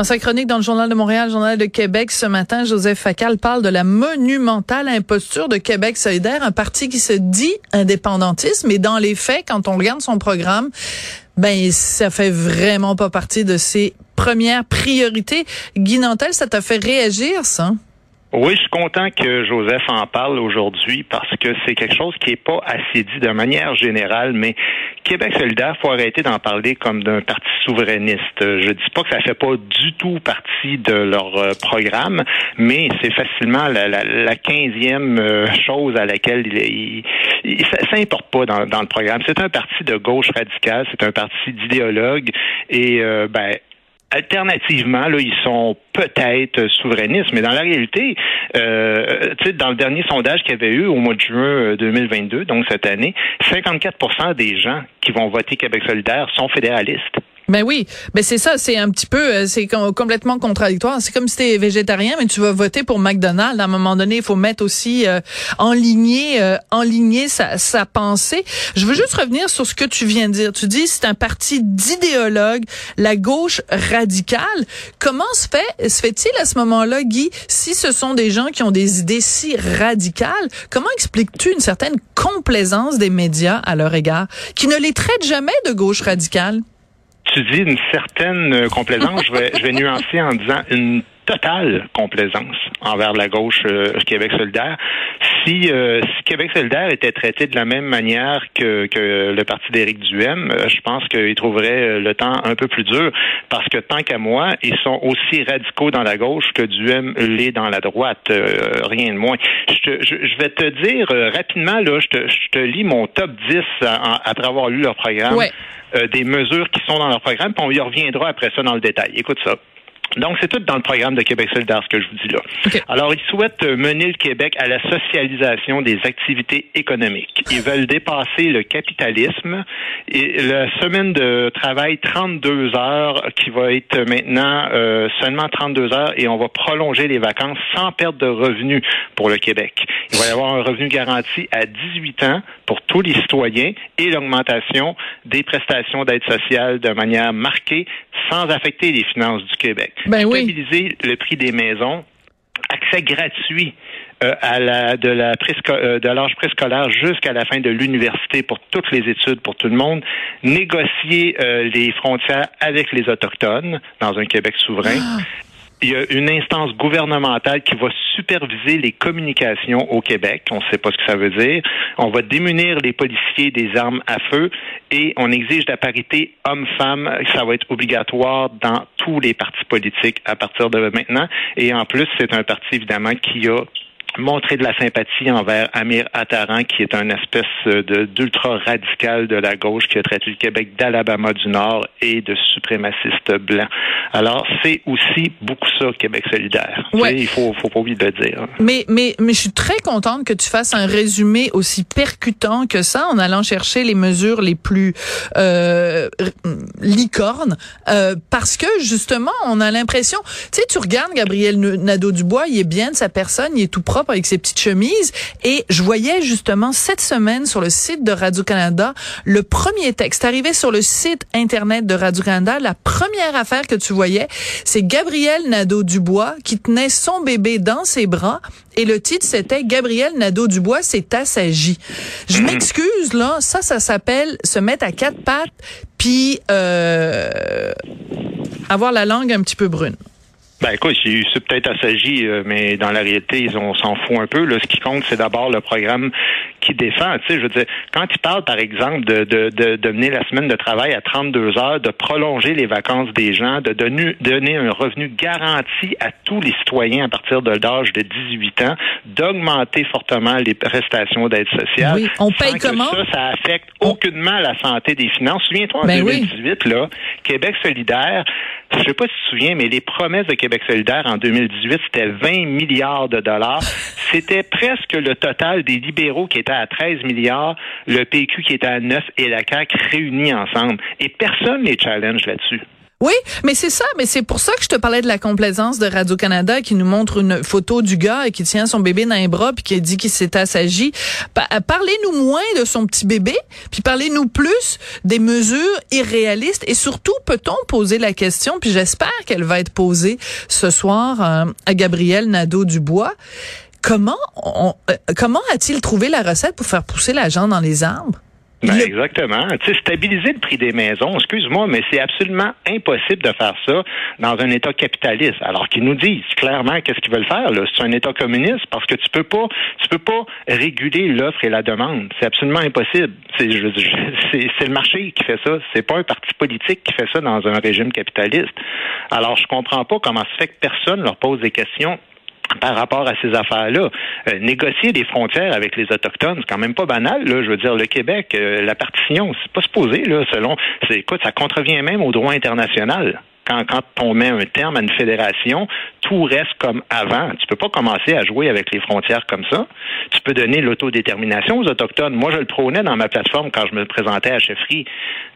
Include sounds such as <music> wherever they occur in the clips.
Dans sa chronique dans le Journal de Montréal, Journal de Québec, ce matin, Joseph Facal parle de la monumentale imposture de Québec solidaire, un parti qui se dit indépendantiste, mais dans les faits, quand on regarde son programme, ben ça fait vraiment pas partie de ses premières priorités. Guy Nantel, ça t'a fait réagir, ça? Oui, je suis content que Joseph en parle aujourd'hui parce que c'est quelque chose qui est pas assez dit de manière générale, mais Québec solidaire, faut arrêter d'en parler comme d'un parti souverainiste. Je dis pas que ça fait pas du tout partie de leur euh, programme, mais c'est facilement la, quinzième euh, chose à laquelle il, il, ça, ça importe pas dans, dans le programme. C'est un parti de gauche radicale, c'est un parti d'idéologues et euh, ben Alternativement, là, ils sont peut-être souverainistes, mais dans la réalité, euh, dans le dernier sondage qu'il y avait eu au mois de juin 2022, euh, donc cette année, 54% des gens qui vont voter Québec solidaire sont fédéralistes. Ben oui, ben c'est ça, c'est un petit peu, euh, c'est complètement contradictoire. C'est comme si tu es végétarien, mais tu vas voter pour McDonald's. À un moment donné, il faut mettre aussi euh, en ligne, euh, en ligne sa, sa pensée. Je veux juste revenir sur ce que tu viens de dire. Tu dis c'est un parti d'idéologues, la gauche radicale. Comment se fait, se fait-il à ce moment-là, Guy, si ce sont des gens qui ont des idées si radicales, comment expliques-tu une certaine complaisance des médias à leur égard, qui ne les traitent jamais de gauche radicale? Tu dis une certaine euh, complaisance, je vais, je vais nuancer en disant une totale complaisance envers la gauche euh, Québec solidaire. Si, euh, si Québec solidaire était traité de la même manière que, que le parti d'Éric Duhem, euh, je pense qu'il trouverait le temps un peu plus dur parce que tant qu'à moi, ils sont aussi radicaux dans la gauche que Duhem l'est dans la droite, rien de moins. Je, je, je, vais te dire rapidement, là, je te, je te lis mon top 10 après avoir lu leur programme. des mesures qui sont dans leur programme, puis on y reviendra après ça dans le détail. Écoute ça. Donc, c'est tout dans le programme de Québec solidaire, ce que je vous dis là. Alors, ils souhaitent mener le Québec à la socialisation des activités économiques. Ils veulent dépasser le capitalisme et la semaine de travail 32 heures qui va être maintenant euh, seulement 32 heures et on va prolonger les vacances sans perte de revenus pour le Québec. Il va y avoir un revenu garanti à 18 ans pour tous les citoyens et l'augmentation des prestations d'aide sociale de manière marquée sans affecter les finances du Québec. Ben Stabiliser le prix des maisons, accès gratuit euh, à la de la euh, de l'âge préscolaire jusqu'à la fin de l'université pour toutes les études pour tout le monde, négocier euh, les frontières avec les autochtones dans un Québec souverain. Il y a une instance gouvernementale qui va superviser les communications au Québec. On ne sait pas ce que ça veut dire. On va démunir les policiers des armes à feu et on exige la parité homme-femme. Ça va être obligatoire dans tous les partis politiques à partir de maintenant. Et en plus, c'est un parti évidemment qui a montrer de la sympathie envers Amir Attaran, qui est un espèce de d'ultra radical de la gauche qui a traité le Québec d'Alabama du Nord et de suprémaciste blanc. Alors, c'est aussi beaucoup ça, Québec solidaire. Il faut, faut pas oublier de le dire. Mais, mais, mais je suis très contente que tu fasses un résumé aussi percutant que ça, en allant chercher les mesures les plus euh, licornes, euh, parce que justement, on a l'impression, tu sais, tu regardes Gabriel Nadeau-Dubois, il est bien de sa personne, il est tout propre avec ses petites chemises. Et je voyais justement cette semaine sur le site de Radio-Canada le premier texte arrivé sur le site Internet de Radio-Canada. La première affaire que tu voyais, c'est Gabriel Nadeau-Dubois qui tenait son bébé dans ses bras. Et le titre, c'était Gabriel Nadeau-Dubois c'est assagi. Je mm-hmm. m'excuse, là. Ça, ça s'appelle se mettre à quatre pattes puis euh, avoir la langue un petit peu brune. Ben écoute, c'est peut-être assagi, euh, mais dans la réalité, ils on s'en fout un peu. Là. Ce qui compte, c'est d'abord le programme qui défend. Tu sais, je veux dire, quand ils parlent, par exemple, de, de, de, de mener la semaine de travail à 32 heures, de prolonger les vacances des gens, de donner, donner un revenu garanti à tous les citoyens à partir de l'âge de 18 ans, d'augmenter fortement les prestations d'aide sociale. Oui, on paye comment? Ça, ça affecte aucunement la santé des finances. Souviens-toi, en 2018, ben là, Québec solidaire Je sais pas si tu te souviens, mais les promesses de Québec solidaire en 2018, c'était 20 milliards de dollars. <laughs> C'était presque le total des libéraux qui étaient à 13 milliards, le PQ qui était à 9 et la CAQ réunis ensemble. Et personne les challenge là-dessus. Oui, mais c'est ça, mais c'est pour ça que je te parlais de la complaisance de Radio-Canada qui nous montre une photo du gars qui tient son bébé dans les bras puis qui dit qu'il s'est assagi. Parlez-nous moins de son petit bébé, puis parlez-nous plus des mesures irréalistes et surtout peut-on poser la question, puis j'espère qu'elle va être posée ce soir euh, à Gabriel Nadeau-Dubois. Comment on, euh, comment a-t-il trouvé la recette pour faire pousser la jambe dans les arbres? Ben, Exactement. Tu sais, stabiliser le prix des maisons, excuse-moi, mais c'est absolument impossible de faire ça dans un État capitaliste. Alors qu'ils nous disent clairement qu'est-ce qu'ils veulent faire. Là. C'est un État communiste parce que tu peux pas, tu peux pas réguler l'offre et la demande. C'est absolument impossible. C'est, <laughs> c'est, le marché qui fait ça. C'est pas un parti politique qui fait ça dans un régime capitaliste. Alors je comprends pas comment se fait que personne leur pose des questions par rapport à ces affaires-là. Euh, négocier des frontières avec les autochtones, c'est quand même pas banal. Là, je veux dire, le Québec, euh, la partition, c'est pas supposé. Là, selon, écoute, ça contrevient même au droit international. Quand, quand on met un terme à une fédération, tout reste comme avant. Tu peux pas commencer à jouer avec les frontières comme ça. Tu peux donner l'autodétermination aux autochtones. Moi, je le prônais dans ma plateforme quand je me présentais à chefferie.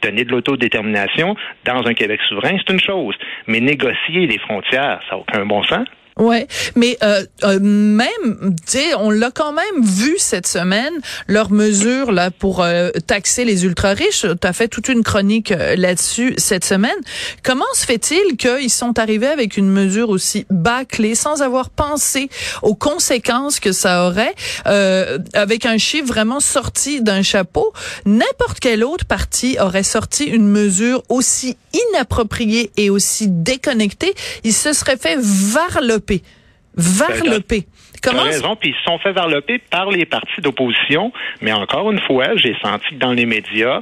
Donner de l'autodétermination dans un Québec souverain, c'est une chose. Mais négocier les frontières, ça n'a aucun bon sens. Ouais, mais euh, euh, même, tu on l'a quand même vu cette semaine leurs mesures là pour euh, taxer les ultra riches. Tu as fait toute une chronique euh, là-dessus cette semaine. Comment se fait-il qu'ils sont arrivés avec une mesure aussi bâclée sans avoir pensé aux conséquences que ça aurait, avec un chiffre vraiment sorti d'un chapeau? N'importe quel autre parti aurait sorti une mesure aussi inappropriée et aussi déconnectée. Il se serait fait varloper varloper. Ben, Comment raison, puis ils se sont fait varloper par les partis d'opposition, mais encore une fois, j'ai senti que dans les médias,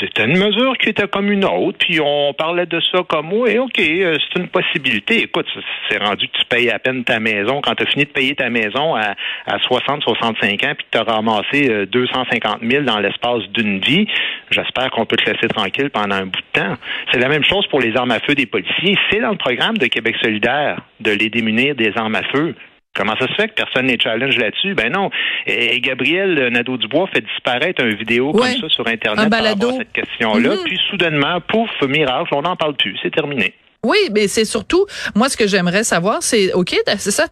c'était une mesure qui était comme une autre, puis on parlait de ça comme oui, OK, euh, c'est une possibilité. Écoute, c'est rendu que tu payes à peine ta maison. Quand tu as fini de payer ta maison à, à 60, 65 ans, puis tu as ramassé 250 euh, 000 dans l'espace d'une vie, j'espère qu'on peut te laisser tranquille pendant un bout de temps. C'est la même chose pour les armes à feu des policiers. C'est dans le programme de Québec solidaire de les démunir des armes à feu. Comment ça se fait que personne n'est challenge là-dessus? Ben non. Et Gabriel Nadeau-Dubois fait disparaître une vidéo comme ça sur Internet par rapport à cette question-là. Mm-hmm. Puis soudainement, pouf, miracle, on n'en parle plus. C'est terminé. Oui, mais c'est surtout, moi, ce que j'aimerais savoir, c'est, OK, c'est ça,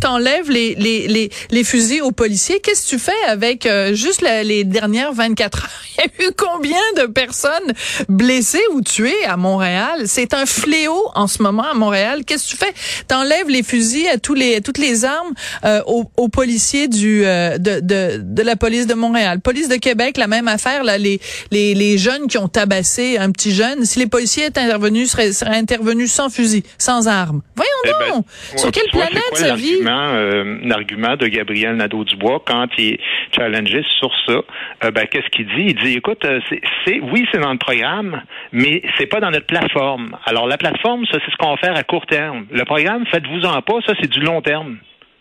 t'enlèves les, les, les, fusils aux policiers. Qu'est-ce que tu fais avec euh, juste les dernières 24 heures? <laughs> Il y a eu combien de personnes blessées ou tuées à Montréal? C'est un fléau en ce moment à Montréal. Qu'est-ce que tu fais? T'enlèves les fusils à tous les, toutes les armes euh, aux, policiers du, euh, de, de, de la police de Montréal. Police de Québec, la même affaire, là, les, les, jeunes qui ont tabassé un petit jeune. Si les policiers étaient intervenus, seraient intervenus sans fusil, sans armes. Voyons eh ben, donc! Sur quelle planète ça vit? Euh, l'argument de Gabriel Nadeau-Dubois quand il est challengé sur ça, euh, ben, qu'est-ce qu'il dit? Il dit, écoute, euh, c'est, oui, c'est dans le programme, mais c'est pas dans notre plateforme. Alors, la plateforme, ça, c'est ce qu'on va faire à court terme. Le programme, faites-vous-en pas, ça, c'est du long terme.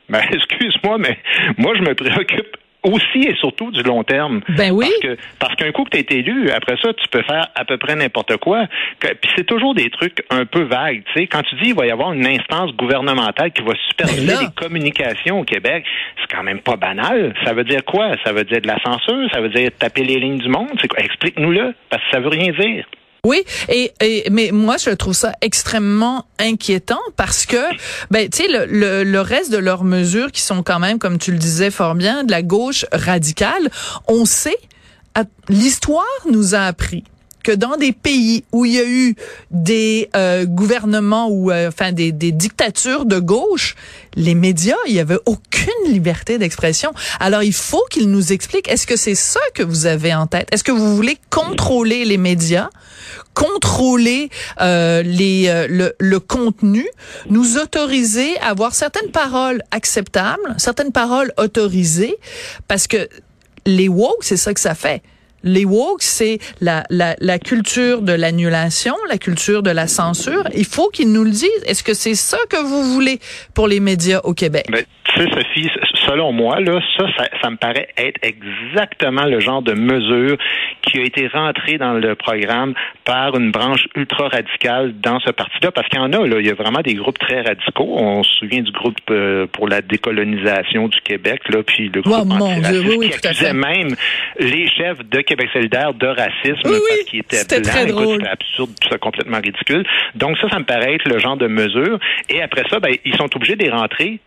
Ben, <laughs> excuse-moi, mais moi, je me préoccupe aussi et surtout du long terme. Ben oui. Parce que parce qu'un coup que tu été élu, après ça, tu peux faire à peu près n'importe quoi. Puis c'est toujours des trucs un peu vagues. Tu sais, quand tu dis il va y avoir une instance gouvernementale qui va superviser ben les communications au Québec, c'est quand même pas banal. Ça veut dire quoi? Ça veut dire de la censure? Ça veut dire taper les lignes du monde? C'est quoi? Explique-nous-le, parce que ça veut rien dire. Oui, et, et, mais moi je trouve ça extrêmement inquiétant parce que ben tu sais le, le, reste de leurs mesures qui sont quand même comme tu le disais fort bien de la gauche radicale, on sait l'histoire nous a appris que dans des pays où il y a eu des euh, gouvernements ou euh, enfin des, des dictatures de gauche, les médias, il y avait aucune liberté d'expression. Alors il faut qu'ils nous expliquent. Est-ce que c'est ça que vous avez en tête? Est-ce que vous voulez contrôler les médias, contrôler euh, les euh, le, le contenu, nous autoriser à avoir certaines paroles acceptables, certaines paroles autorisées, parce que les woke, c'est ça que ça fait les woke, c'est la, la, la, culture de l'annulation, la culture de la censure. Il faut qu'ils nous le disent. Est-ce que c'est ça que vous voulez pour les médias au Québec? Ben, tu sais, Sophie, selon moi, là, ça, ça, ça, me paraît être exactement le genre de mesure qui a été rentrée dans le programme par une branche ultra radicale dans ce parti-là, parce qu'il y en a, là, il y a vraiment des groupes très radicaux. On se souvient du groupe euh, pour la décolonisation du Québec, là, puis le groupe oh, mon Dieu, oui, oui, qui accusait même les chefs de Québec solidaire de racisme oui, parce qu'ils étaient blancs. Très drôle. C'était absurde, tout ça complètement ridicule. Donc ça, ça me paraît être le genre de mesure. Et après ça, ben, ils sont obligés de rentrer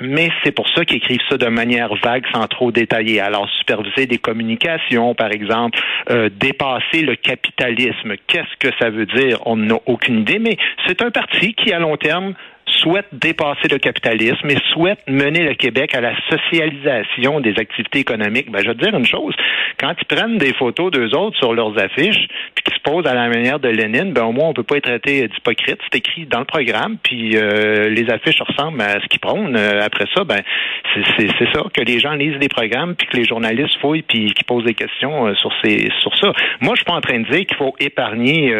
mais c'est pour ça qu'ils écrivent ça de manière vague sans trop détailler. Alors, superviser des communications, par exemple, euh, dépasser le capitalisme. Qu'est-ce que ça veut dire? On n'a aucune idée, mais c'est un parti qui, à long terme, souhaite dépasser le capitalisme et souhaite mener le Québec à la socialisation des activités économiques. Ben, je veux te dire une chose, quand ils prennent des photos d'eux autres sur leurs affiches, puis qu'ils se posent à la manière de Lénine, ben au moins on peut pas être traité d'hypocrite. C'est écrit dans le programme, puis euh, les affiches ressemblent à ce qu'ils prônent. Euh, après ça, ben c'est ça que les gens lisent les programmes, puis que les journalistes fouillent, puis qu'ils posent des questions euh, sur ces sur ça. Moi, je suis pas en train de dire qu'il faut épargner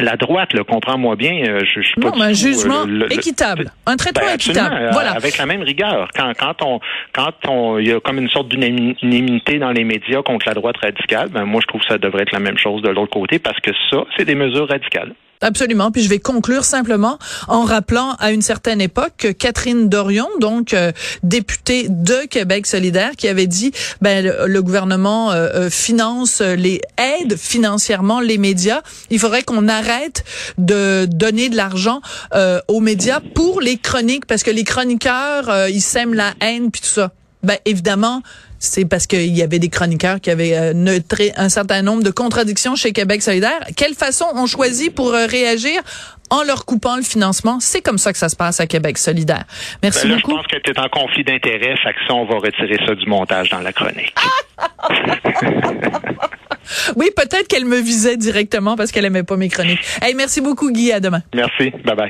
la droite, le comprends-moi bien, euh, je, je suis non, pas un jugement euh, le, équitable, un traitement ben, équitable, euh, voilà, avec la même rigueur. Quand quand on quand on il y a comme une sorte d'unanimité dans les médias contre la droite radicale, ben moi je trouve que ça devrait être la même chose de l'autre côté parce que ça c'est des mesures radicales. Absolument. Puis je vais conclure simplement en rappelant à une certaine époque que Catherine Dorion, donc euh, députée de Québec solidaire, qui avait dit ben le, gouvernement euh, euh, finance les aide financièrement les médias. Il faudrait qu'on arrête de donner de l'argent aux médias pour les chroniques parce que les chroniqueurs ils sèment la haine puis tout ça. Ben évidemment, c'est parce qu'il y avait des chroniqueurs qui avaient euh, neutré un certain nombre de contradictions chez Québec solidaire. Quelle façon on choisit pour euh, réagir? En leur coupant le financement? C'est comme ça que ça se passe à Québec solidaire. Merci ben là, beaucoup. Je pense que tu es en conflit d'intérêt, fait que ça, on va retirer ça du montage dans la chronique. <laughs> oui, peut-être qu'elle me visait directement parce qu'elle aimait pas mes chroniques. Hey, merci beaucoup, Guy. À demain. Merci. Bye bye.